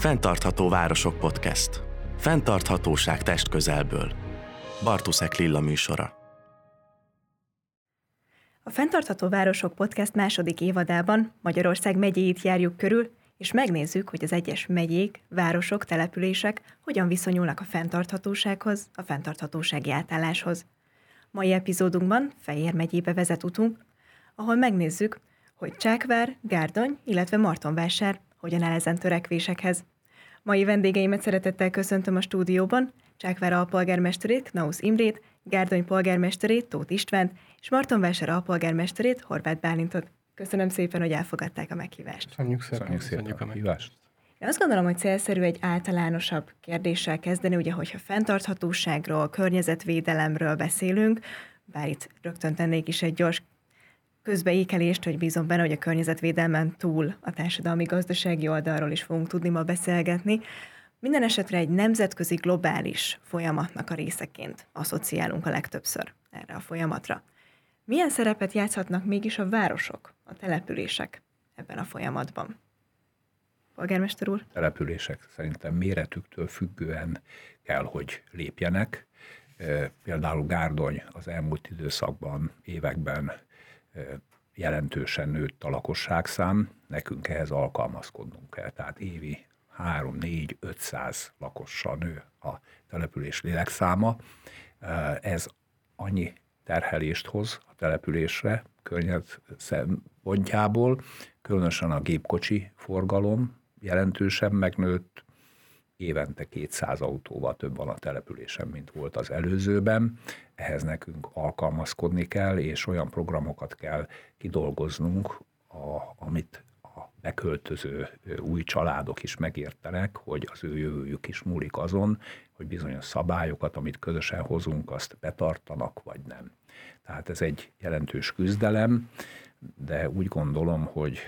Fentartható Városok Podcast. Fentarthatóság test közelből. Bartuszek Lilla műsora. A Fentartható Városok Podcast második évadában Magyarország megyéit járjuk körül, és megnézzük, hogy az egyes megyék, városok, települések hogyan viszonyulnak a fenntarthatósághoz, a fenntarthatósági átálláshoz. Mai epizódunkban Fejér megyébe vezet utunk, ahol megnézzük, hogy Csákvár, Gárdony, illetve Martonvásár hogyan áll ezen törekvésekhez. Mai vendégeimet szeretettel köszöntöm a stúdióban, Csákvár alpolgármesterét, Knausz Imrét, Gárdony polgármesterét, Tóth Istvánt, és Martonvásár alpolgármesterét, Horváth Bálintot. Köszönöm szépen, hogy elfogadták a meghívást. Köszönjük szépen, Köszönjük szépen a meghívást. Én azt gondolom, hogy célszerű egy általánosabb kérdéssel kezdeni, ugye, hogyha fenntarthatóságról, környezetvédelemről beszélünk, bár itt rögtön tennék is egy gyors közbeékelést, hogy bízom benne, hogy a környezetvédelmen túl a társadalmi-gazdasági oldalról is fogunk tudni ma beszélgetni. Minden esetre egy nemzetközi globális folyamatnak a részeként asszociálunk a legtöbbször erre a folyamatra. Milyen szerepet játszhatnak mégis a városok, a települések ebben a folyamatban? Polgármester úr? Települések szerintem méretüktől függően kell, hogy lépjenek. Például Gárdony az elmúlt időszakban, években jelentősen nőtt a lakosságszám, nekünk ehhez alkalmazkodnunk kell. Tehát évi 3-4-500 lakossal nő a település lélekszáma. Ez annyi terhelést hoz a településre környezet szempontjából, különösen a gépkocsi forgalom jelentősen megnőtt, évente 200 autóval több van a településen, mint volt az előzőben. Ehhez nekünk alkalmazkodni kell, és olyan programokat kell kidolgoznunk, a, amit a beköltöző új családok is megértenek, hogy az ő jövőjük is múlik azon, hogy bizonyos szabályokat, amit közösen hozunk, azt betartanak, vagy nem. Tehát ez egy jelentős küzdelem, de úgy gondolom, hogy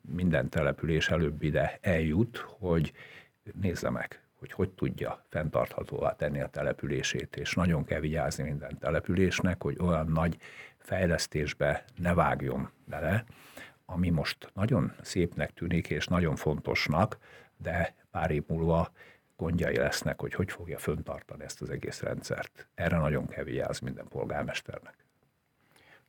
minden település előbb ide eljut, hogy nézze meg, hogy hogy tudja fenntarthatóvá tenni a települését, és nagyon kell vigyázni minden településnek, hogy olyan nagy fejlesztésbe ne vágjon bele, ami most nagyon szépnek tűnik, és nagyon fontosnak, de pár év múlva gondjai lesznek, hogy hogy fogja föntartani ezt az egész rendszert. Erre nagyon kell vigyázni minden polgármesternek.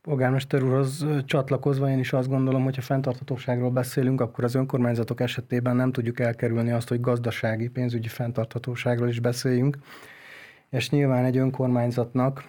Polgármester úrhoz csatlakozva én is azt gondolom, hogy ha fenntarthatóságról beszélünk, akkor az önkormányzatok esetében nem tudjuk elkerülni azt, hogy gazdasági, pénzügyi fenntarthatóságról is beszéljünk. És nyilván egy önkormányzatnak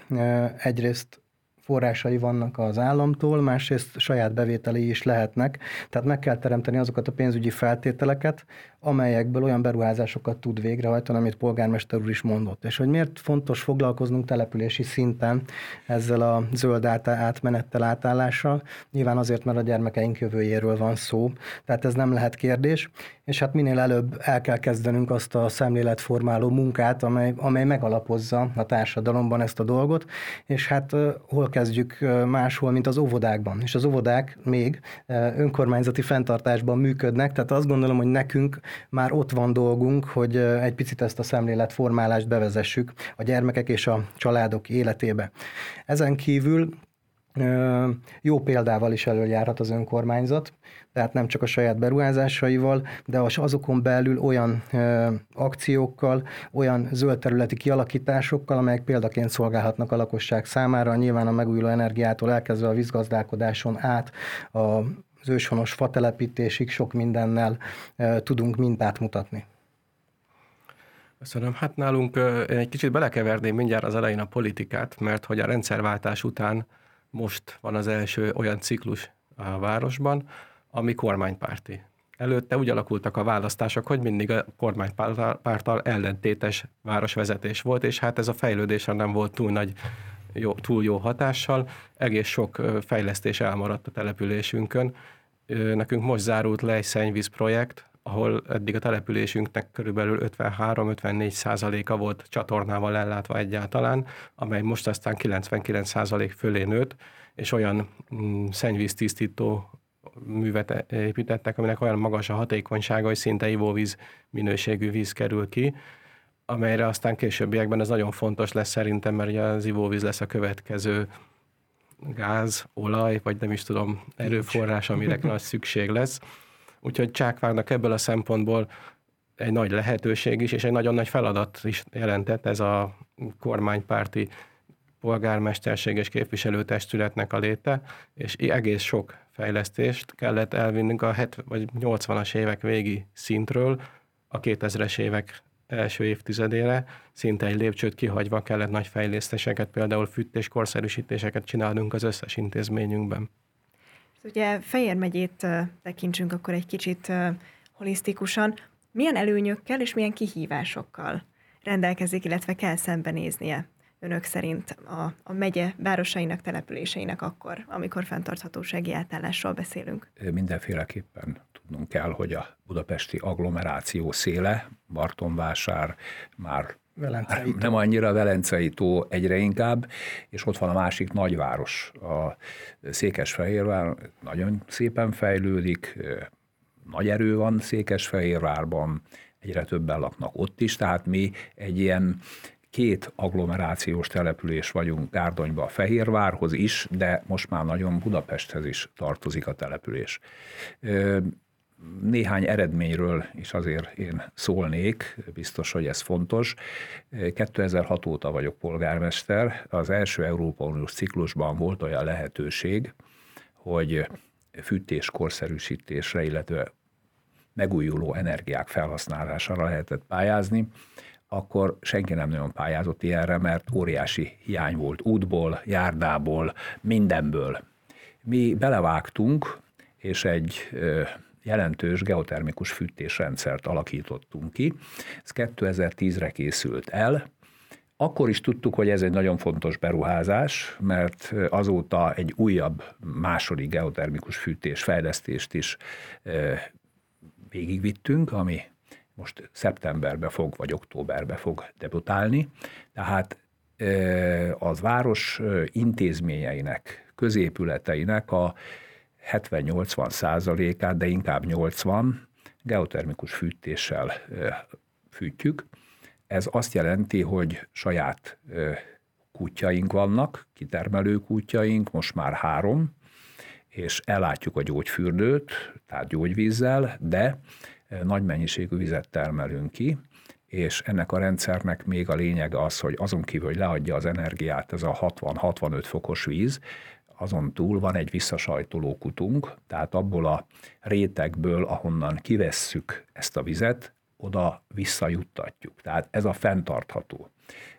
egyrészt forrásai vannak az államtól, másrészt saját bevételei is lehetnek. Tehát meg kell teremteni azokat a pénzügyi feltételeket, amelyekből olyan beruházásokat tud végrehajtani, amit polgármester úr is mondott. És hogy miért fontos foglalkoznunk települési szinten ezzel a zöld átmenettel, átállással? Nyilván azért, mert a gyermekeink jövőjéről van szó, tehát ez nem lehet kérdés, és hát minél előbb el kell kezdenünk azt a szemléletformáló munkát, amely, amely megalapozza a társadalomban ezt a dolgot, és hát hol kezdjük máshol, mint az óvodákban. És az óvodák még önkormányzati fenntartásban működnek, tehát azt gondolom, hogy nekünk már ott van dolgunk, hogy egy picit ezt a szemléletformálást bevezessük a gyermekek és a családok életébe. Ezen kívül jó példával is előjárhat az önkormányzat, tehát nem csak a saját beruházásaival, de azokon belül olyan akciókkal, olyan zöld területi kialakításokkal, amelyek példaként szolgálhatnak a lakosság számára, nyilván a megújuló energiától elkezdve a vízgazdálkodáson át a az őshonos fatelepítésig sok mindennel tudunk mintát mutatni. Köszönöm. Hát nálunk én egy kicsit belekeverném mindjárt az elején a politikát, mert hogy a rendszerváltás után most van az első olyan ciklus a városban, ami kormánypárti. Előtte úgy alakultak a választások, hogy mindig a kormánypárttal ellentétes városvezetés volt, és hát ez a fejlődésre nem volt túl nagy jó, túl jó hatással. Egész sok fejlesztés elmaradt a településünkön. Nekünk most zárult le egy szennyvíz projekt, ahol eddig a településünknek körülbelül 53-54 százaléka volt csatornával ellátva egyáltalán, amely most aztán 99 százalék fölé nőtt, és olyan mm, szennyvíztisztító művet építettek, aminek olyan magas a hatékonysága, hogy szinte ivóvíz minőségű víz kerül ki, amelyre aztán későbbiekben ez nagyon fontos lesz szerintem, mert ugye az ivóvíz lesz a következő gáz, olaj, vagy nem is tudom, erőforrás, amire nagy szükség lesz. Úgyhogy Csákvárnak ebből a szempontból egy nagy lehetőség is, és egy nagyon nagy feladat is jelentett ez a kormánypárti polgármesterség és képviselőtestületnek a léte, és egész sok fejlesztést kellett elvinnünk a 70 vagy 80-as évek végi szintről a 2000-es évek első évtizedére, szinte egy lépcsőt kihagyva kellett nagy fejlesztéseket, például fűtés korszerűsítéseket csinálnunk az összes intézményünkben. Ugye Fejér megyét tekintsünk akkor egy kicsit holisztikusan. Milyen előnyökkel és milyen kihívásokkal rendelkezik, illetve kell szembenéznie önök szerint a, a megye városainak, településeinek akkor, amikor fenntarthatósági átállásról beszélünk? Mindenféleképpen tudnunk kell, hogy a budapesti agglomeráció széle, Bartonvásár már Velencei nem annyira Velencei tó egyre inkább, és ott van a másik nagyváros, a Székesfehérvár, nagyon szépen fejlődik, nagy erő van Székesfehérvárban, egyre többen laknak ott is, tehát mi egy ilyen két agglomerációs település vagyunk Gárdonyba a Fehérvárhoz is, de most már nagyon Budapesthez is tartozik a település. Néhány eredményről is azért én szólnék, biztos, hogy ez fontos. 2006 óta vagyok polgármester, az első Európa Uniós ciklusban volt olyan lehetőség, hogy fűtés korszerűsítésre, illetve megújuló energiák felhasználására lehetett pályázni akkor senki nem nagyon pályázott ilyenre, mert óriási hiány volt útból, járdából, mindenből. Mi belevágtunk, és egy jelentős geotermikus fűtésrendszert alakítottunk ki. Ez 2010-re készült el, akkor is tudtuk, hogy ez egy nagyon fontos beruházás, mert azóta egy újabb második geotermikus fűtés fejlesztést is végigvittünk, ami most szeptemberbe fog, vagy októberbe fog debutálni. Tehát az város intézményeinek, középületeinek a 70-80 százalékát, de inkább 80 geotermikus fűtéssel fűtjük. Ez azt jelenti, hogy saját kútjaink vannak, kitermelő kútjaink, most már három, és ellátjuk a gyógyfürdőt, tehát gyógyvízzel, de nagy mennyiségű vizet termelünk ki, és ennek a rendszernek még a lényege az, hogy azon kívül, hogy leadja az energiát, ez a 60-65 fokos víz, azon túl van egy visszasajtoló kutunk, tehát abból a rétegből, ahonnan kivesszük ezt a vizet, oda visszajuttatjuk. Tehát ez a fenntartható.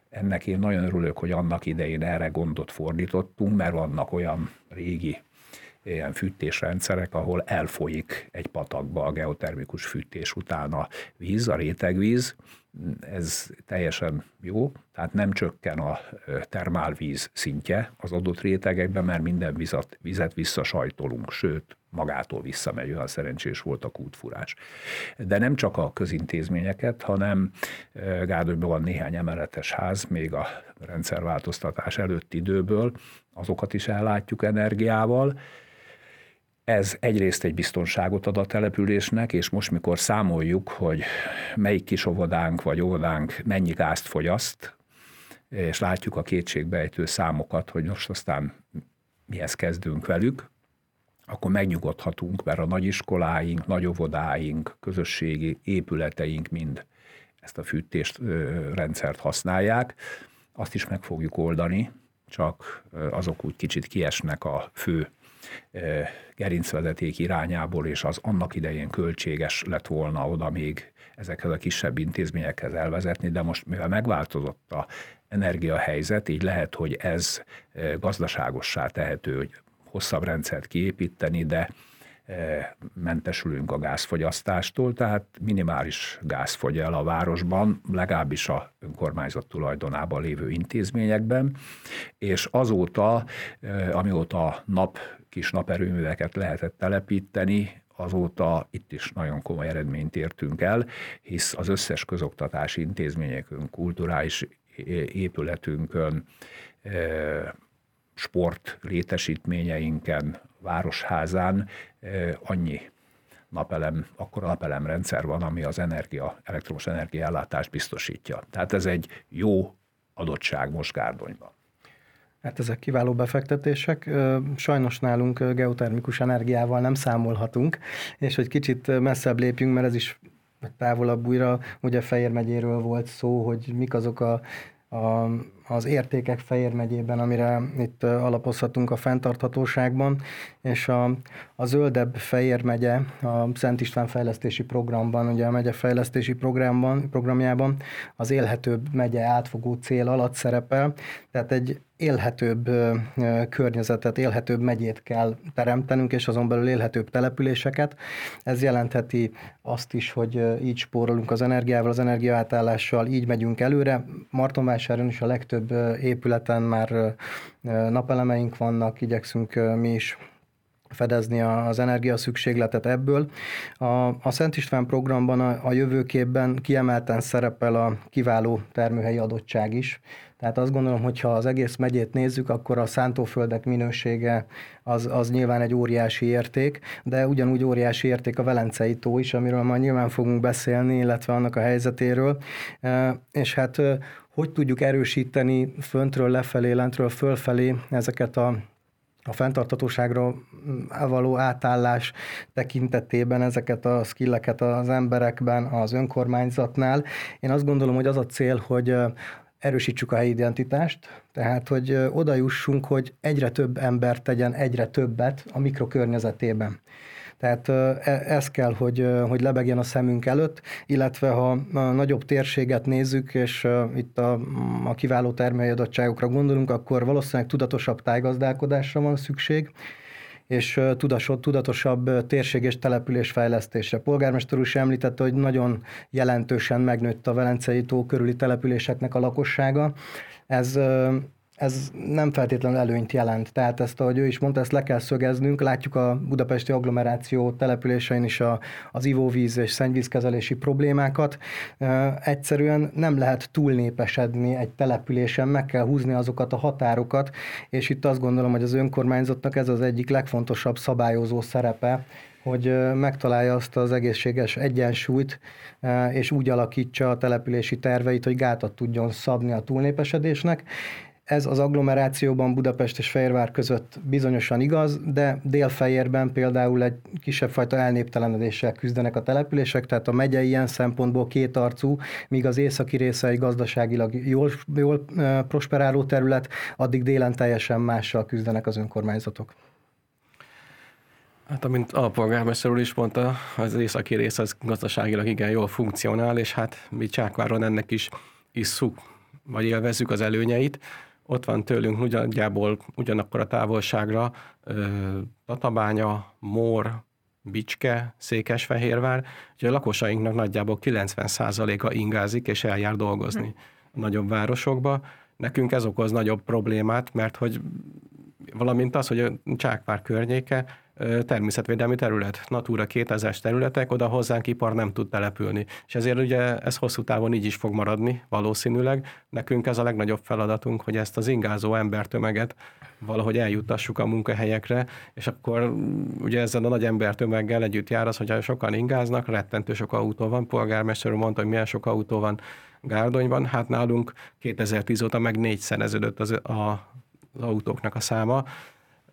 Ennek én nagyon örülök, hogy annak idején erre gondot fordítottunk, mert vannak olyan régi ilyen fűtésrendszerek, ahol elfolyik egy patakba a geotermikus fűtés után a víz, a rétegvíz, ez teljesen jó, tehát nem csökken a termálvíz szintje az adott rétegekben, mert minden vizet, vizet visszasajtolunk, sőt, magától visszamegy, olyan szerencsés volt a kútfurás. De nem csak a közintézményeket, hanem Gárdonyban van néhány emeletes ház, még a rendszerváltoztatás előtti időből, azokat is ellátjuk energiával, ez egyrészt egy biztonságot ad a településnek, és most, mikor számoljuk, hogy melyik kis óvodánk vagy óvodánk mennyi gázt fogyaszt, és látjuk a kétségbejtő számokat, hogy most aztán mihez kezdünk velük, akkor megnyugodhatunk, mert a nagyiskoláink, nagyovodáink, közösségi épületeink mind ezt a fűtést rendszert használják. Azt is meg fogjuk oldani, csak azok úgy kicsit kiesnek a fő gerincvezeték irányából, és az annak idején költséges lett volna oda még ezekhez a kisebb intézményekhez elvezetni, de most mivel megváltozott a energiahelyzet, így lehet, hogy ez gazdaságossá tehető, hogy hosszabb rendszert kiépíteni, de mentesülünk a gázfogyasztástól, tehát minimális gáz fogy el a városban, legalábbis a önkormányzat tulajdonában lévő intézményekben, és azóta, amióta nap kis naperőműveket lehetett telepíteni, azóta itt is nagyon komoly eredményt értünk el, hisz az összes közoktatási intézményekünk, kulturális épületünkön, sport létesítményeinken, városházán annyi napelem, akkor a napelemrendszer van, ami az energia, elektromos energiállátást biztosítja. Tehát ez egy jó adottság most Gárdonyban. Hát ezek kiváló befektetések. Sajnos nálunk geotermikus energiával nem számolhatunk, és hogy kicsit messzebb lépjünk, mert ez is távolabb újra, ugye Fejér megyéről volt szó, hogy mik azok a, a, az értékek Fejér megyében, amire itt alapozhatunk a fenntarthatóságban, és a, a zöldebb Fejér megye a Szent István fejlesztési programban, ugye a megye fejlesztési programban, programjában az élhetőbb megye átfogó cél alatt szerepel, tehát egy élhetőbb környezetet, élhetőbb megyét kell teremtenünk, és azon belül élhetőbb településeket. Ez jelentheti azt is, hogy így spórolunk az energiával, az energiaátállással, így megyünk előre. Martonvásáron is a legtöbb épületen már napelemeink vannak, igyekszünk mi is fedezni az energia szükségletet ebből. A, a Szent István programban a, a jövőképben kiemelten szerepel a kiváló termőhelyi adottság is. Tehát azt gondolom, hogy ha az egész megyét nézzük, akkor a szántóföldek minősége az, az nyilván egy óriási érték, de ugyanúgy óriási érték a Velencei tó is, amiről majd nyilván fogunk beszélni, illetve annak a helyzetéről. És hát hogy tudjuk erősíteni föntről lefelé, lentről fölfelé ezeket a a fenntartatóságra való átállás tekintetében ezeket a skilleket az emberekben, az önkormányzatnál. Én azt gondolom, hogy az a cél, hogy erősítsük a helyi identitást, tehát hogy oda jussunk, hogy egyre több ember tegyen egyre többet a mikrokörnyezetében. Tehát e, ez kell, hogy, hogy lebegjen a szemünk előtt, illetve ha nagyobb térséget nézzük, és itt a, a kiváló termelői adottságokra gondolunk, akkor valószínűleg tudatosabb tájgazdálkodásra van szükség, és tudatosabb térség és település fejlesztésre. Polgármester úr is említette, hogy nagyon jelentősen megnőtt a Velencei tó körüli településeknek a lakossága. Ez ez nem feltétlenül előnyt jelent. Tehát ezt, ahogy ő is mondta, ezt le kell szögeznünk. Látjuk a budapesti agglomeráció településein is a, az ivóvíz és szennyvízkezelési problémákat. Egyszerűen nem lehet túlnépesedni egy településen, meg kell húzni azokat a határokat, és itt azt gondolom, hogy az önkormányzatnak ez az egyik legfontosabb szabályozó szerepe, hogy megtalálja azt az egészséges egyensúlyt, és úgy alakítsa a települési terveit, hogy gátat tudjon szabni a túlnépesedésnek, ez az agglomerációban Budapest és Fehérvár között bizonyosan igaz, de Délfehérben például egy kisebb fajta elnéptelenedéssel küzdenek a települések, tehát a megye ilyen szempontból kétarcú, míg az északi része egy gazdaságilag jól, jól prosperáló terület, addig délen teljesen mással küzdenek az önkormányzatok. Hát amint a polgármester úr is mondta, az északi rész az gazdaságilag igen jól funkcionál, és hát mi Csákváron ennek is isszuk, vagy élvezzük az előnyeit ott van tőlünk ugyanjából ugyanakkor a távolságra Tatabánya, Mór, Bicske, Székesfehérvár, úgyhogy a lakosainknak nagyjából 90%-a ingázik és eljár dolgozni a nagyobb városokba. Nekünk ez okoz nagyobb problémát, mert hogy valamint az, hogy a Csákvár környéke természetvédelmi terület, Natura 2000-es területek, oda hozzánk ipar nem tud települni. És ezért ugye ez hosszú távon így is fog maradni valószínűleg. Nekünk ez a legnagyobb feladatunk, hogy ezt az ingázó embertömeget valahogy eljuttassuk a munkahelyekre, és akkor ugye ezzel a nagy embertömeggel együtt jár az, hogyha sokan ingáznak, rettentő sok autó van, polgármester mondta, hogy milyen sok autó van Gárdonyban, hát nálunk 2010 óta meg négyszereződött az, a, az autóknak a száma,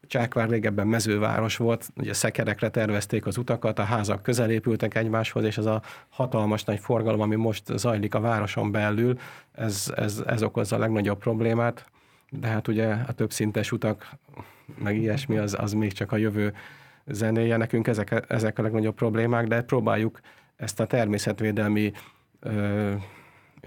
Csákvár régebben mezőváros volt, ugye szekerekre tervezték az utakat, a házak közel épültek egymáshoz, és ez a hatalmas nagy forgalom, ami most zajlik a városon belül, ez, ez, ez okozza a legnagyobb problémát, de hát ugye a többszintes utak, meg ilyesmi, az, az még csak a jövő zenéje. Nekünk ezek, ezek a legnagyobb problémák, de próbáljuk ezt a természetvédelmi ö,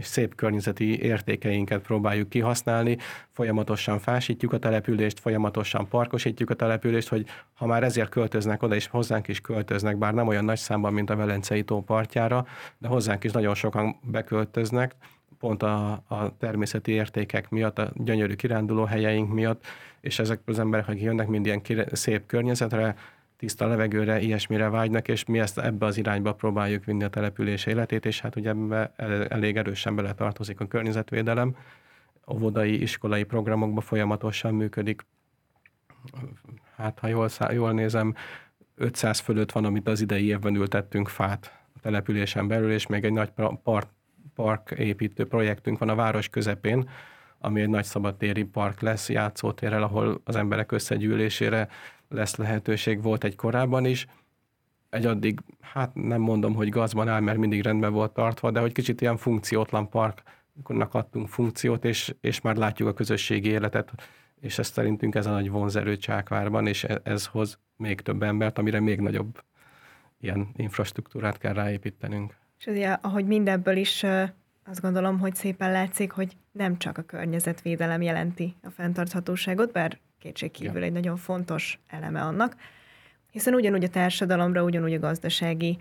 szép környezeti értékeinket próbáljuk kihasználni, folyamatosan fásítjuk a települést, folyamatosan parkosítjuk a települést, hogy ha már ezért költöznek oda, és hozzánk is költöznek, bár nem olyan nagy számban, mint a Velencei tó partjára, de hozzánk is nagyon sokan beköltöznek, pont a, a természeti értékek miatt, a gyönyörű kiránduló helyeink miatt, és ezek az emberek, akik jönnek mind ilyen szép környezetre, tiszta levegőre, ilyesmire vágynak, és mi ezt ebbe az irányba próbáljuk vinni a település életét, és hát ugye ebbe elég erősen bele tartozik a környezetvédelem. Óvodai, iskolai programokban folyamatosan működik. Hát, ha jól, jól nézem, 500 fölött van, amit az idei évben ültettünk fát a településen belül, és még egy nagy park építő projektünk van a város közepén, ami egy nagy szabadtéri park lesz, játszótérrel, ahol az emberek összegyűlésére lesz lehetőség, volt egy korábban is, egy addig, hát nem mondom, hogy gazban áll, mert mindig rendben volt tartva, de hogy kicsit ilyen funkciótlan parknak adtunk funkciót, és, és már látjuk a közösségi életet, és ez szerintünk ez a nagy vonzerő Csákvárban, és e, ez hoz még több embert, amire még nagyobb ilyen infrastruktúrát kell ráépítenünk. És ugye, ahogy mindebből is azt gondolom, hogy szépen látszik, hogy nem csak a környezetvédelem jelenti a fenntarthatóságot, bár kétségkívül egy nagyon fontos eleme annak, hiszen ugyanúgy a társadalomra, ugyanúgy a gazdasági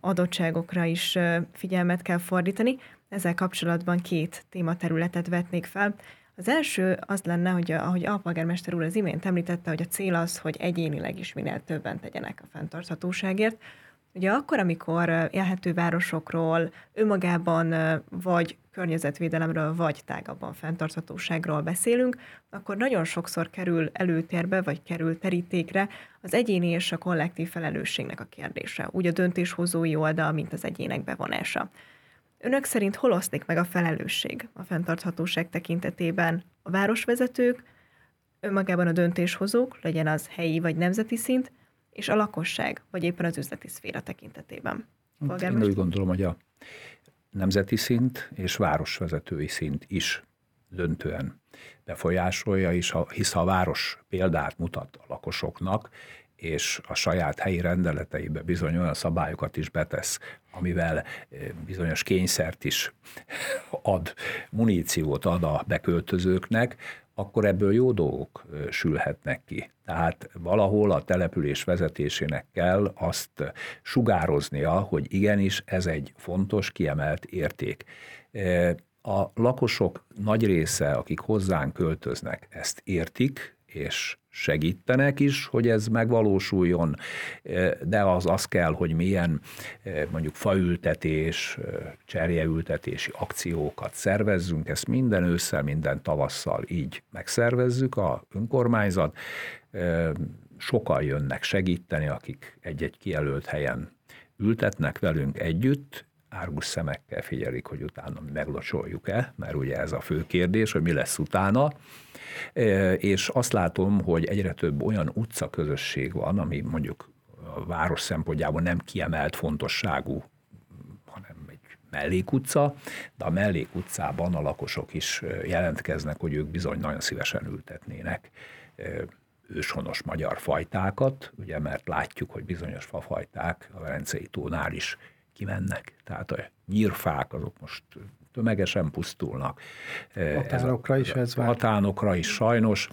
adottságokra is figyelmet kell fordítani. Ezzel kapcsolatban két tématerületet vetnék fel. Az első az lenne, hogy ahogy alpolgármester úr az imént említette, hogy a cél az, hogy egyénileg is minél többen tegyenek a fenntarthatóságért. Ugye akkor, amikor élhető városokról, önmagában vagy környezetvédelemről, vagy tágabban fenntarthatóságról beszélünk, akkor nagyon sokszor kerül előtérbe, vagy kerül terítékre az egyéni és a kollektív felelősségnek a kérdése, úgy a döntéshozói oldal, mint az egyének bevonása. Önök szerint hol oszlik meg a felelősség a fenntarthatóság tekintetében a városvezetők, önmagában a döntéshozók, legyen az helyi vagy nemzeti szint, és a lakosság, vagy éppen az üzleti szféra tekintetében? Én úgy gondolom, hogy a nemzeti szint és városvezetői szint is döntően befolyásolja, és a, hisz a város példát mutat a lakosoknak, és a saját helyi rendeleteibe bizony olyan szabályokat is betesz, amivel eh, bizonyos kényszert is ad, muníciót ad a beköltözőknek, akkor ebből jó dolgok sülhetnek ki. Tehát valahol a település vezetésének kell azt sugároznia, hogy igenis ez egy fontos, kiemelt érték. A lakosok nagy része, akik hozzánk költöznek, ezt értik, és segítenek is, hogy ez megvalósuljon, de az az kell, hogy milyen mondjuk faültetés, cserjeültetési akciókat szervezzünk, ezt minden ősszel, minden tavasszal így megszervezzük a önkormányzat. Sokan jönnek segíteni, akik egy-egy kijelölt helyen ültetnek velünk együtt, árgus szemekkel figyelik, hogy utána meglocsoljuk-e, mert ugye ez a fő kérdés, hogy mi lesz utána. És azt látom, hogy egyre több olyan utcaközösség van, ami mondjuk a város szempontjából nem kiemelt fontosságú, hanem egy mellékutca, de a mellékutcában a lakosok is jelentkeznek, hogy ők bizony nagyon szívesen ültetnének őshonos magyar fajtákat, ugye, mert látjuk, hogy bizonyos fafajták a Verencei tónál is kimennek. Tehát a nyírfák azok most tömegesen pusztulnak. Határokra is ez vár. Határokra is sajnos.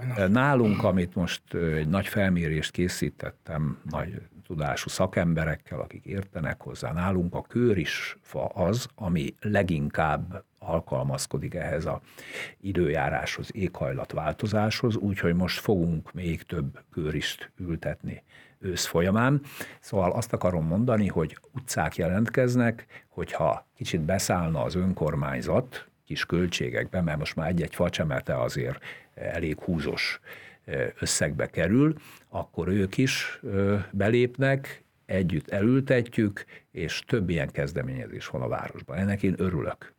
sajnos. Nálunk, amit most egy nagy felmérést készítettem, nagy tudású szakemberekkel, akik értenek hozzá, nálunk a kőrisfa az, ami leginkább alkalmazkodik ehhez a időjáráshoz, éghajlatváltozáshoz, úgyhogy most fogunk még több kőrist ültetni ősz folyamán. Szóval azt akarom mondani, hogy utcák jelentkeznek, hogyha kicsit beszállna az önkormányzat kis költségekbe, mert most már egy-egy facsemete azért elég húzos összegbe kerül, akkor ők is belépnek, együtt elültetjük, és több ilyen kezdeményezés van a városban. Ennek én örülök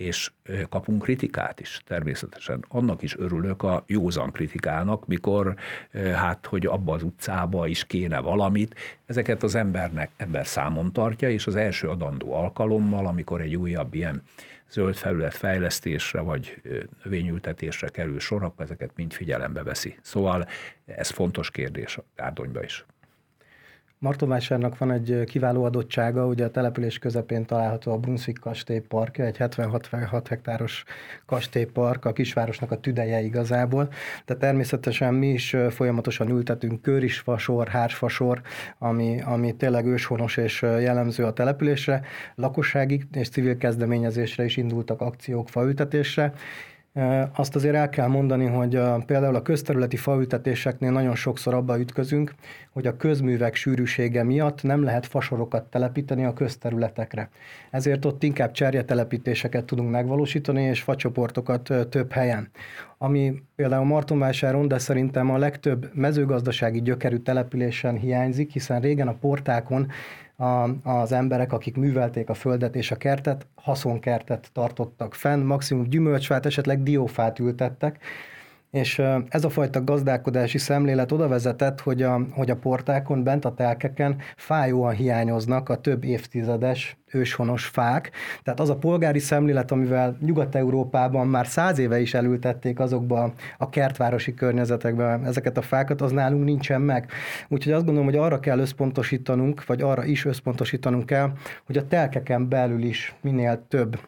és kapunk kritikát is természetesen. Annak is örülök a józan kritikának, mikor hát, hogy abba az utcába is kéne valamit. Ezeket az embernek ember számon tartja, és az első adandó alkalommal, amikor egy újabb ilyen zöld felület fejlesztésre vagy növényültetésre kerül sor, akkor ezeket mind figyelembe veszi. Szóval ez fontos kérdés a Gárdonyba is. Martonvásárnak van egy kiváló adottsága, ugye a település közepén található a Brunswick kastélyparkja, egy 76 hektáros kastélypark, a kisvárosnak a tüdeje igazából, de természetesen mi is folyamatosan ültetünk körisfasor, hársfasor, ami, ami tényleg őshonos és jellemző a településre, lakossági és civil kezdeményezésre is indultak akciók faültetésre, azt azért el kell mondani, hogy például a közterületi faültetéseknél nagyon sokszor abba ütközünk, hogy a közművek sűrűsége miatt nem lehet fasorokat telepíteni a közterületekre. Ezért ott inkább cserjetelepítéseket tudunk megvalósítani, és facsoportokat több helyen. Ami például Martonvásáron, de szerintem a legtöbb mezőgazdasági gyökerű településen hiányzik, hiszen régen a portákon a, az emberek, akik művelték a földet és a kertet, haszonkertet tartottak fenn, maximum gyümölcsfát, esetleg diófát ültettek, És ez a fajta gazdálkodási szemlélet oda vezetett, hogy a, hogy a portákon, bent a telkeken fájóan hiányoznak a több évtizedes őshonos fák. Tehát az a polgári szemlélet, amivel Nyugat-Európában már száz éve is elültették azokba a kertvárosi környezetekbe ezeket a fákat, az nálunk nincsen meg. Úgyhogy azt gondolom, hogy arra kell összpontosítanunk, vagy arra is összpontosítanunk kell, hogy a telkeken belül is minél több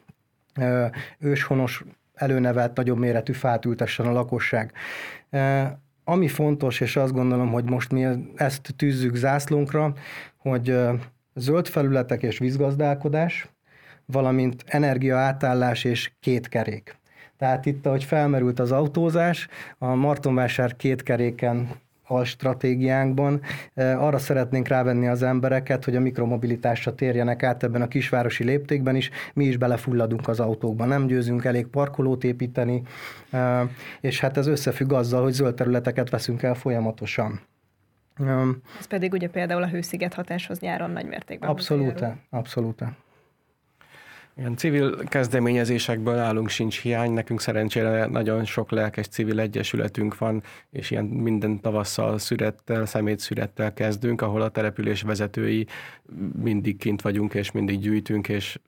őshonos előnevelt nagyobb méretű fát ültessen a lakosság. Ami fontos, és azt gondolom, hogy most mi ezt tűzzük zászlónkra, hogy zöld felületek és vízgazdálkodás, valamint energia átállás és két kerék. Tehát itt, ahogy felmerült az autózás, a Martonvásár két keréken a stratégiánkban. Arra szeretnénk rávenni az embereket, hogy a mikromobilitásra térjenek át ebben a kisvárosi léptékben is. Mi is belefulladunk az autókba, nem győzünk elég parkolót építeni, és hát ez összefügg azzal, hogy zöld területeket veszünk el folyamatosan. Ez pedig ugye például a hősziget hatáshoz nyáron nagy mértékben. Abszolút, abszolút. Ilyen civil kezdeményezésekből állunk sincs hiány, nekünk szerencsére nagyon sok lelkes civil egyesületünk van, és ilyen minden tavasszal szürettel, szemétszürettel kezdünk, ahol a település vezetői mindig kint vagyunk, és mindig gyűjtünk, és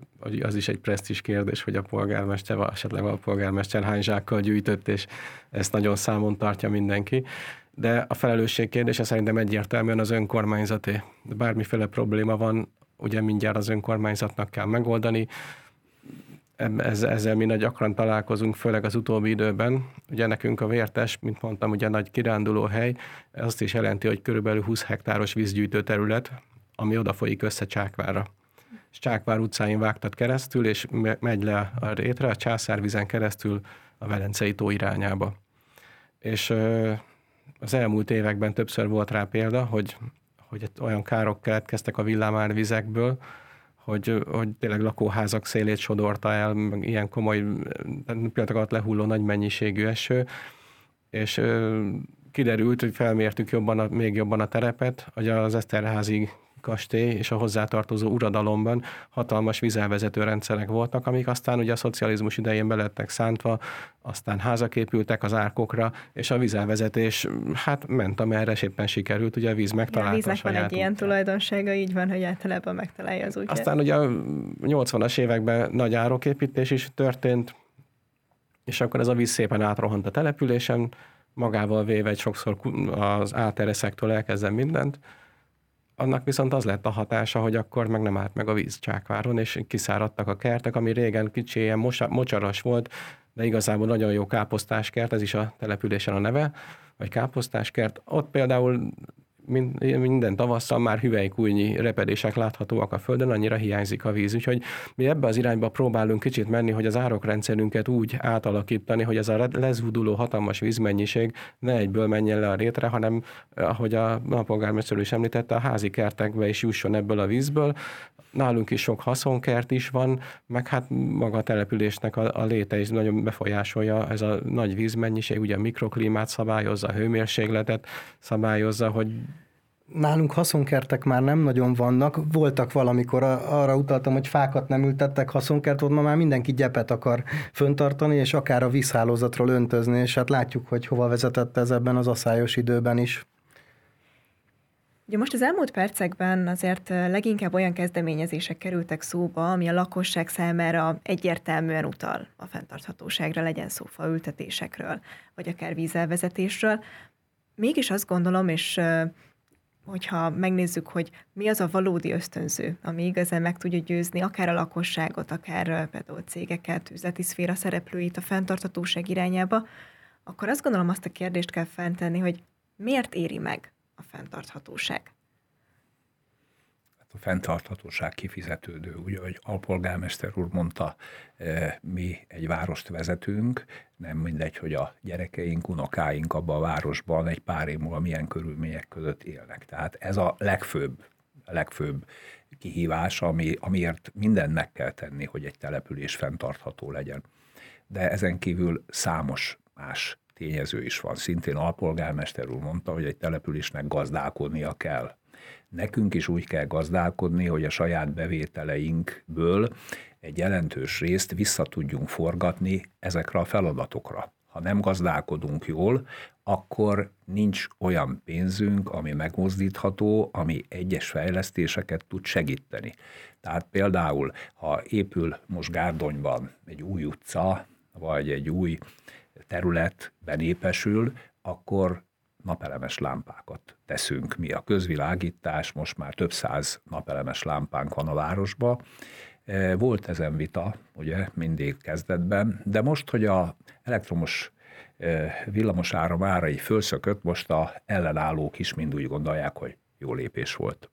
az is egy presztis kérdés, hogy a polgármester, esetleg a polgármester hány zsákkal gyűjtött, és ezt nagyon számon tartja mindenki. De a felelősség kérdése szerintem egyértelműen az önkormányzaté. Bármiféle probléma van, ugye mindjárt az önkormányzatnak kell megoldani. Ezzel mi gyakran találkozunk, főleg az utóbbi időben. Ugye nekünk a Vértes, mint mondtam, ugye nagy kiránduló hely, azt is jelenti, hogy körülbelül 20 hektáros vízgyűjtő terület, ami oda folyik össze Csákvárra. És Csákvár utcáin vágtat keresztül, és megy le a rétre, a Császárvizen keresztül a Velencei tó irányába. És az elmúlt években többször volt rá példa, hogy hogy olyan károk keletkeztek a villámárvizekből, hogy, hogy tényleg lakóházak szélét sodorta el, meg ilyen komoly, pillanatok alatt lehulló nagy mennyiségű eső, és kiderült, hogy felmértük jobban még jobban a terepet, hogy az Eszterházi kastély és a hozzátartozó uradalomban hatalmas vizelvezető rendszerek voltak, amik aztán ugye a szocializmus idején belettek szántva, aztán házak épültek az árkokra, és a vizelvezetés hát ment amerre, éppen sikerült, ugye a víz megtalálta a víznek a van egy ilyen tulajdonsága, így van, hogy általában megtalálja az útját. Aztán ugye a 80-as években nagy ároképítés is történt, és akkor ez a víz szépen átrohant a településen, magával véve egy sokszor az átereszektől elkezdem mindent, annak viszont az lett a hatása, hogy akkor meg nem állt meg a víz Csákváron, és kiszáradtak a kertek, ami régen kicsi, ilyen mocsaras volt, de igazából nagyon jó káposztáskert, ez is a településen a neve, vagy káposztáskert. Ott például minden tavasszal már hüvelykújnyi repedések láthatóak a földön, annyira hiányzik a víz. Úgyhogy mi ebbe az irányba próbálunk kicsit menni, hogy az árokrendszerünket úgy átalakítani, hogy ez a lezúduló hatalmas vízmennyiség ne egyből menjen le a rétre, hanem ahogy a, a polgármester is említette, a házi kertekbe is jusson ebből a vízből. Nálunk is sok haszonkert is van, meg hát maga a településnek a, a léte is nagyon befolyásolja ez a nagy vízmennyiség, ugye a mikroklímát szabályozza, a hőmérsékletet szabályozza, hogy Nálunk haszonkertek már nem nagyon vannak. Voltak valamikor, arra utaltam, hogy fákat nem ültettek haszonkertot, ma már mindenki gyepet akar föntartani, és akár a vízhálózatról öntözni, és hát látjuk, hogy hova vezetett ez ebben az aszályos időben is. Ugye most az elmúlt percekben azért leginkább olyan kezdeményezések kerültek szóba, ami a lakosság számára egyértelműen utal a fenntarthatóságra, legyen szó ültetésekről, vagy akár vízelvezetésről. Mégis azt gondolom, és hogyha megnézzük, hogy mi az a valódi ösztönző, ami igazán meg tudja győzni akár a lakosságot, akár például cégeket, üzleti szféra szereplőit a fenntarthatóság irányába, akkor azt gondolom azt a kérdést kell fentenni, hogy miért éri meg a fenntarthatóság? A fenntarthatóság kifizetődő. Ugye, ahogy alpolgármester úr mondta, e, mi egy várost vezetünk, nem mindegy, hogy a gyerekeink, unokáink abban a városban egy pár év múlva milyen körülmények között élnek. Tehát ez a legfőbb, legfőbb kihívás, ami, amiért mindent meg kell tenni, hogy egy település fenntartható legyen. De ezen kívül számos más tényező is van. Szintén alpolgármester úr mondta, hogy egy településnek gazdálkodnia kell. Nekünk is úgy kell gazdálkodni, hogy a saját bevételeinkből egy jelentős részt vissza tudjunk forgatni ezekre a feladatokra. ha nem gazdálkodunk jól, akkor nincs olyan pénzünk, ami megmozdítható, ami egyes fejlesztéseket tud segíteni. Tehát például, ha épül most Gárdonyban egy új utca, vagy egy új terület benépesül, akkor napelemes lámpákat teszünk mi. A közvilágítás, most már több száz napelemes lámpánk van a városba. E, volt ezen vita, ugye, mindig kezdetben, de most, hogy a elektromos e, villamos áram árai fölszökött, most a ellenállók is mind úgy gondolják, hogy jó lépés volt.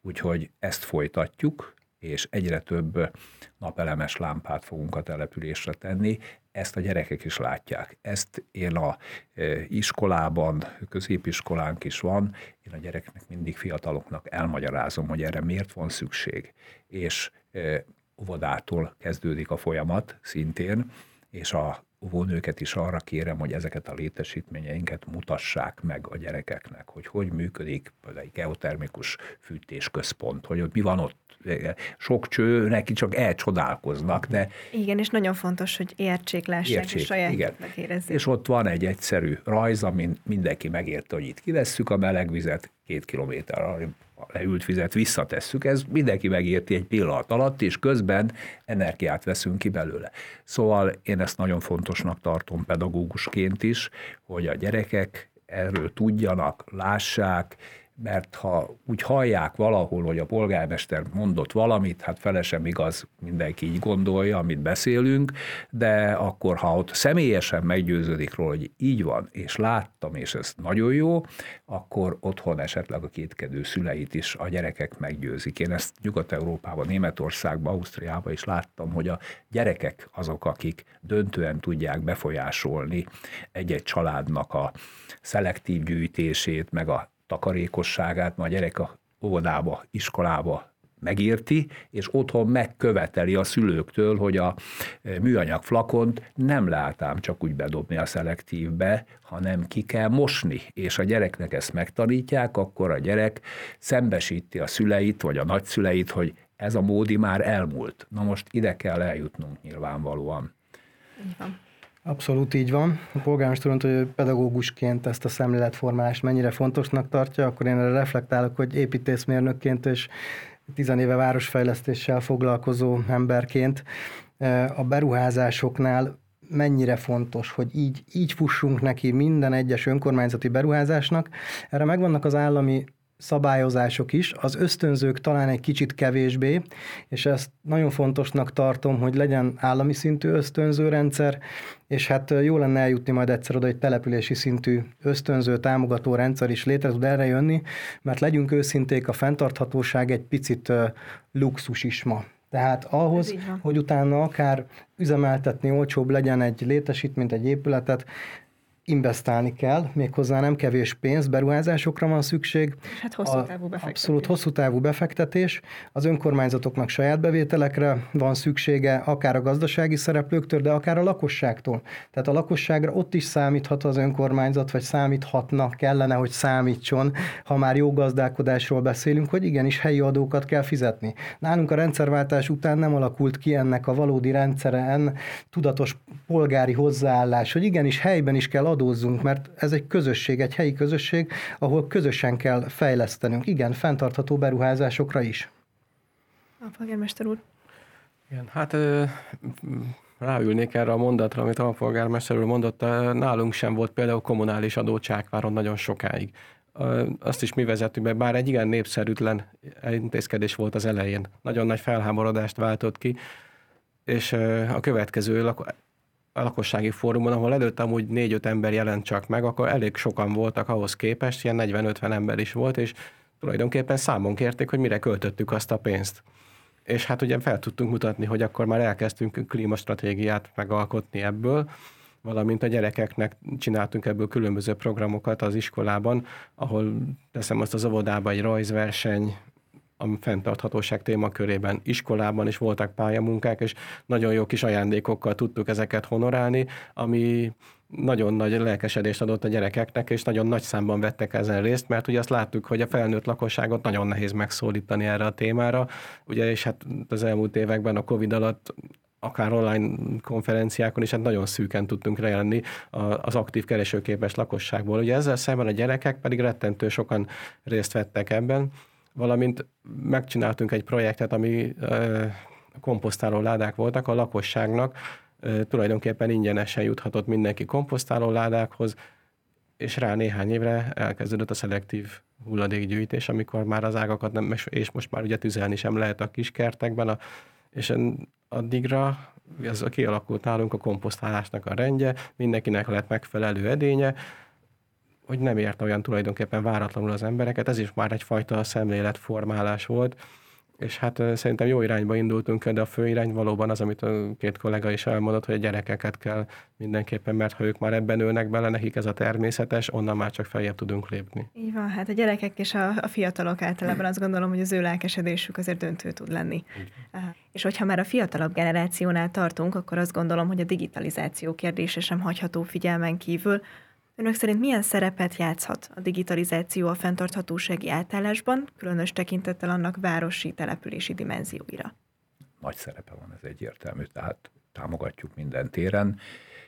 Úgyhogy ezt folytatjuk, és egyre több napelemes lámpát fogunk a településre tenni. Ezt a gyerekek is látják. Ezt én a e, iskolában, középiskolánk is van, én a gyereknek mindig fiataloknak elmagyarázom, hogy erre miért van szükség. És e, óvodától kezdődik a folyamat szintén, és a óvónőket is arra kérem, hogy ezeket a létesítményeinket mutassák meg a gyerekeknek, hogy hogy működik egy geotermikus fűtésközpont, hogy mi van ott. Sok cső, neki csak elcsodálkoznak, de... Igen, és nagyon fontos, hogy értsék, lássák, értsék, és sajátjuknak érezzék. És ott van egy egyszerű rajz, amin mindenki megérte, hogy itt kivesszük a melegvizet, két kilométer leült vizet visszatesszük, ez mindenki megérti egy pillanat alatt, és közben energiát veszünk ki belőle. Szóval én ezt nagyon fontosnak tartom pedagógusként is, hogy a gyerekek erről tudjanak, lássák, mert ha úgy hallják valahol, hogy a polgármester mondott valamit, hát felesem igaz, mindenki így gondolja, amit beszélünk, de akkor, ha ott személyesen meggyőződik róla, hogy így van, és láttam, és ez nagyon jó, akkor otthon esetleg a kétkedő szüleit is a gyerekek meggyőzik. Én ezt Nyugat-Európában, Németországban, Ausztriában is láttam, hogy a gyerekek azok, akik döntően tudják befolyásolni egy-egy családnak a szelektív gyűjtését, meg a takarékosságát, ma a gyerek a óvodába, iskolába megérti, és otthon megköveteli a szülőktől, hogy a e, műanyag flakont nem látám csak úgy bedobni a szelektívbe, hanem ki kell mosni, és a gyereknek ezt megtanítják, akkor a gyerek szembesíti a szüleit, vagy a nagyszüleit, hogy ez a módi már elmúlt. Na most ide kell eljutnunk nyilvánvalóan. Így van. Abszolút így van. A polgármester mondta, hogy pedagógusként ezt a szemléletformálást mennyire fontosnak tartja, akkor én erre reflektálok, hogy építészmérnökként és tizenéve városfejlesztéssel foglalkozó emberként e, a beruházásoknál mennyire fontos, hogy így, így fussunk neki minden egyes önkormányzati beruházásnak. Erre megvannak az állami szabályozások is, az ösztönzők talán egy kicsit kevésbé, és ezt nagyon fontosnak tartom, hogy legyen állami szintű ösztönzőrendszer, és hát jó lenne eljutni majd egyszer oda, hogy települési szintű ösztönző, támogató rendszer is létre tud erre jönni, mert legyünk őszinték, a fenntarthatóság egy picit luxus is ma. Tehát ahhoz, hogy utána akár üzemeltetni olcsóbb legyen egy létesítményt, egy épületet, investálni kell, méghozzá nem kevés pénz, beruházásokra van szükség. Hát hosszú távú befektetés. Abszolút hosszú távú befektetés. Az önkormányzatoknak saját bevételekre van szüksége, akár a gazdasági szereplőktől, de akár a lakosságtól. Tehát a lakosságra ott is számíthat az önkormányzat, vagy számíthatna, kellene, hogy számítson, ha már jó gazdálkodásról beszélünk, hogy igenis helyi adókat kell fizetni. Nálunk a rendszerváltás után nem alakult ki ennek a valódi rendszeren tudatos polgári hozzáállás, hogy igenis helyben is kell adózzunk, mert ez egy közösség, egy helyi közösség, ahol közösen kell fejlesztenünk. Igen, fenntartható beruházásokra is. A polgármester úr. Igen, hát ráülnék erre a mondatra, amit a polgármester úr mondott, nálunk sem volt például kommunális adó Csákváron nagyon sokáig. Azt is mi vezettük be, bár egy igen népszerűtlen intézkedés volt az elején. Nagyon nagy felháborodást váltott ki, és a következő a lakossági fórumon, ahol előtte amúgy négy-öt ember jelent csak meg, akkor elég sokan voltak ahhoz képest, ilyen 40-50 ember is volt, és tulajdonképpen számon kérték, hogy mire költöttük azt a pénzt. És hát ugye fel tudtunk mutatni, hogy akkor már elkezdtünk klímastratégiát megalkotni ebből, valamint a gyerekeknek csináltunk ebből különböző programokat az iskolában, ahol teszem azt az óvodában egy rajzverseny, a fenntarthatóság témakörében iskolában is voltak pályamunkák, és nagyon jó kis ajándékokkal tudtuk ezeket honorálni, ami nagyon nagy lelkesedést adott a gyerekeknek, és nagyon nagy számban vettek ezen részt, mert ugye azt láttuk, hogy a felnőtt lakosságot nagyon nehéz megszólítani erre a témára, ugye, és hát az elmúlt években a Covid alatt akár online konferenciákon is, hát nagyon szűken tudtunk rejelenni az aktív keresőképes lakosságból. Ugye ezzel szemben a gyerekek pedig rettentő sokan részt vettek ebben, valamint megcsináltunk egy projektet, ami komposztáló ládák voltak. A lakosságnak, tulajdonképpen ingyenesen juthatott mindenki komposztáló ládákhoz, és rá néhány évre elkezdődött a szelektív hulladékgyűjtés, amikor már az ágakat nem, és most már ugye tüzelni sem lehet a kiskertekben, a, és addigra ez kialakult nálunk a komposztálásnak a rendje, mindenkinek lett megfelelő edénye, hogy nem érte olyan tulajdonképpen váratlanul az embereket, ez is már egyfajta szemléletformálás volt, és hát szerintem jó irányba indultunk, de a fő irány valóban az, amit a két kollega is elmondott, hogy a gyerekeket kell mindenképpen, mert ha ők már ebben ülnek bele, nekik ez a természetes, onnan már csak feljebb tudunk lépni. Így van, hát a gyerekek és a, a fiatalok általában azt gondolom, hogy az ő lelkesedésük azért döntő tud lenni. És hogyha már a fiatalabb generációnál tartunk, akkor azt gondolom, hogy a digitalizáció kérdése sem hagyható figyelmen kívül, Önök szerint milyen szerepet játszhat a digitalizáció a fenntarthatósági átállásban, különös tekintettel annak városi települési dimenzióira? Nagy szerepe van, ez egyértelmű, tehát támogatjuk minden téren,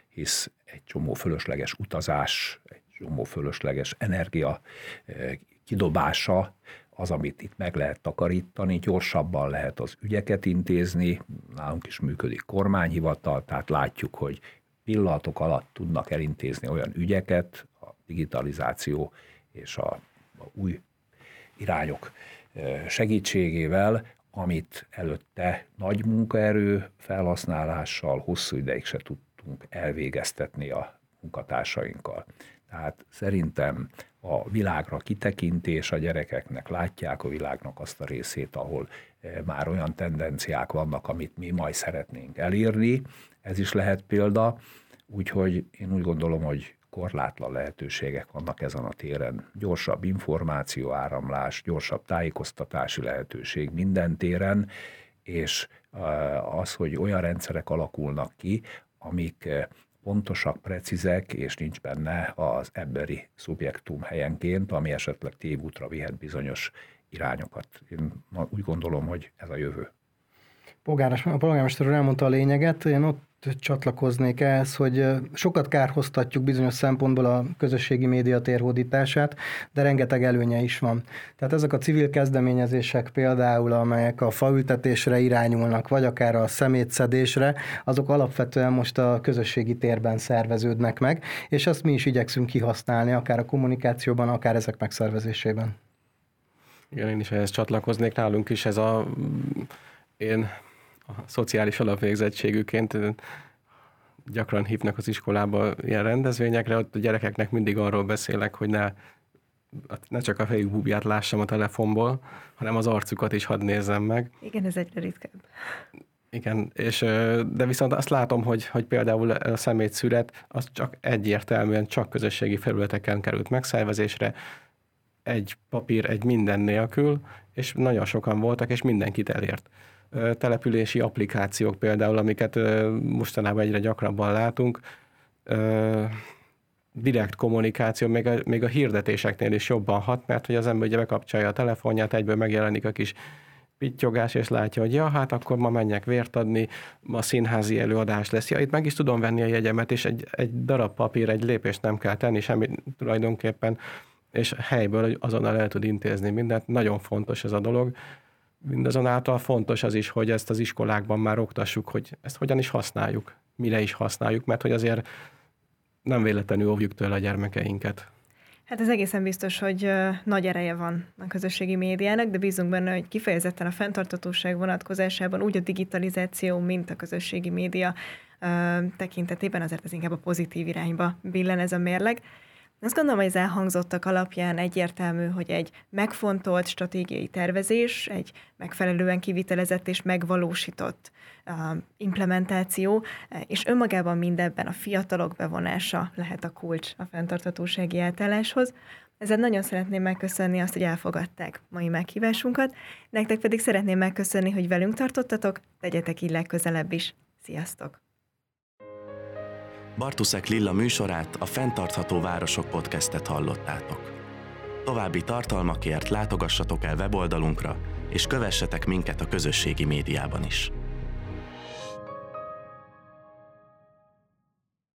hisz egy csomó fölösleges utazás, egy csomó fölösleges energia eh, kidobása az, amit itt meg lehet takarítani, gyorsabban lehet az ügyeket intézni, nálunk is működik kormányhivatal, tehát látjuk, hogy pillanatok alatt tudnak elintézni olyan ügyeket, a digitalizáció és a, a új irányok segítségével, amit előtte nagy munkaerő felhasználással hosszú ideig se tudtunk elvégeztetni a munkatársainkkal. Tehát szerintem a világra kitekintés a gyerekeknek látják a világnak azt a részét, ahol már olyan tendenciák vannak, amit mi majd szeretnénk elérni, ez is lehet példa, úgyhogy én úgy gondolom, hogy korlátlan lehetőségek vannak ezen a téren. Gyorsabb információ áramlás, gyorsabb tájékoztatási lehetőség minden téren, és az, hogy olyan rendszerek alakulnak ki, amik pontosak, precízek, és nincs benne az emberi szubjektum helyenként, ami esetleg tévútra vihet bizonyos irányokat. Én úgy gondolom, hogy ez a jövő. polgármester elmondta a lényeget, én ott csatlakoznék ehhez, hogy sokat kárhoztatjuk bizonyos szempontból a közösségi média térhódítását, de rengeteg előnye is van. Tehát ezek a civil kezdeményezések például, amelyek a faültetésre irányulnak, vagy akár a szemétszedésre, azok alapvetően most a közösségi térben szerveződnek meg, és azt mi is igyekszünk kihasználni, akár a kommunikációban, akár ezek megszervezésében. Igen, én is ehhez csatlakoznék. Nálunk is ez a én a szociális alapvégzettségűként gyakran hívnak az iskolába ilyen rendezvényekre, ott a gyerekeknek mindig arról beszélek, hogy ne, ne csak a fejük búbját lássam a telefonból, hanem az arcukat is hadd nézzem meg. Igen, ez egyre ritkább. Igen, és, de viszont azt látom, hogy, hogy például a szemétszület az csak egyértelműen csak közösségi felületeken került megszervezésre, egy papír, egy minden nélkül, és nagyon sokan voltak, és mindenkit elért települési applikációk például, amiket mostanában egyre gyakrabban látunk, direkt kommunikáció, még a, még a hirdetéseknél is jobban hat, mert hogy az ember ugye bekapcsolja a telefonját, egyből megjelenik a kis pittyogás, és látja, hogy ja, hát akkor ma menjek vért adni, ma színházi előadás lesz. Ja, itt meg is tudom venni a jegyemet, és egy, egy darab papír, egy lépést nem kell tenni, semmit tulajdonképpen, és helyből azonnal el tud intézni mindent. Nagyon fontos ez a dolog. Mindazonáltal fontos az is, hogy ezt az iskolákban már oktassuk, hogy ezt hogyan is használjuk, mire is használjuk, mert hogy azért nem véletlenül óvjuk tőle a gyermekeinket. Hát ez egészen biztos, hogy nagy ereje van a közösségi médiának, de bízunk benne, hogy kifejezetten a fenntartatóság vonatkozásában úgy a digitalizáció, mint a közösségi média tekintetében azért ez inkább a pozitív irányba billen ez a mérleg. Azt gondolom, hogy az elhangzottak alapján egyértelmű, hogy egy megfontolt stratégiai tervezés, egy megfelelően kivitelezett és megvalósított uh, implementáció, és önmagában mindebben a fiatalok bevonása lehet a kulcs a fenntartatósági átálláshoz. Ezzel nagyon szeretném megköszönni azt, hogy elfogadták mai meghívásunkat, nektek pedig szeretném megköszönni, hogy velünk tartottatok, tegyetek így legközelebb is. Sziasztok! Bartuszek Lilla műsorát, a Fentartható Városok podcastet hallottátok. További tartalmakért látogassatok el weboldalunkra, és kövessetek minket a közösségi médiában is.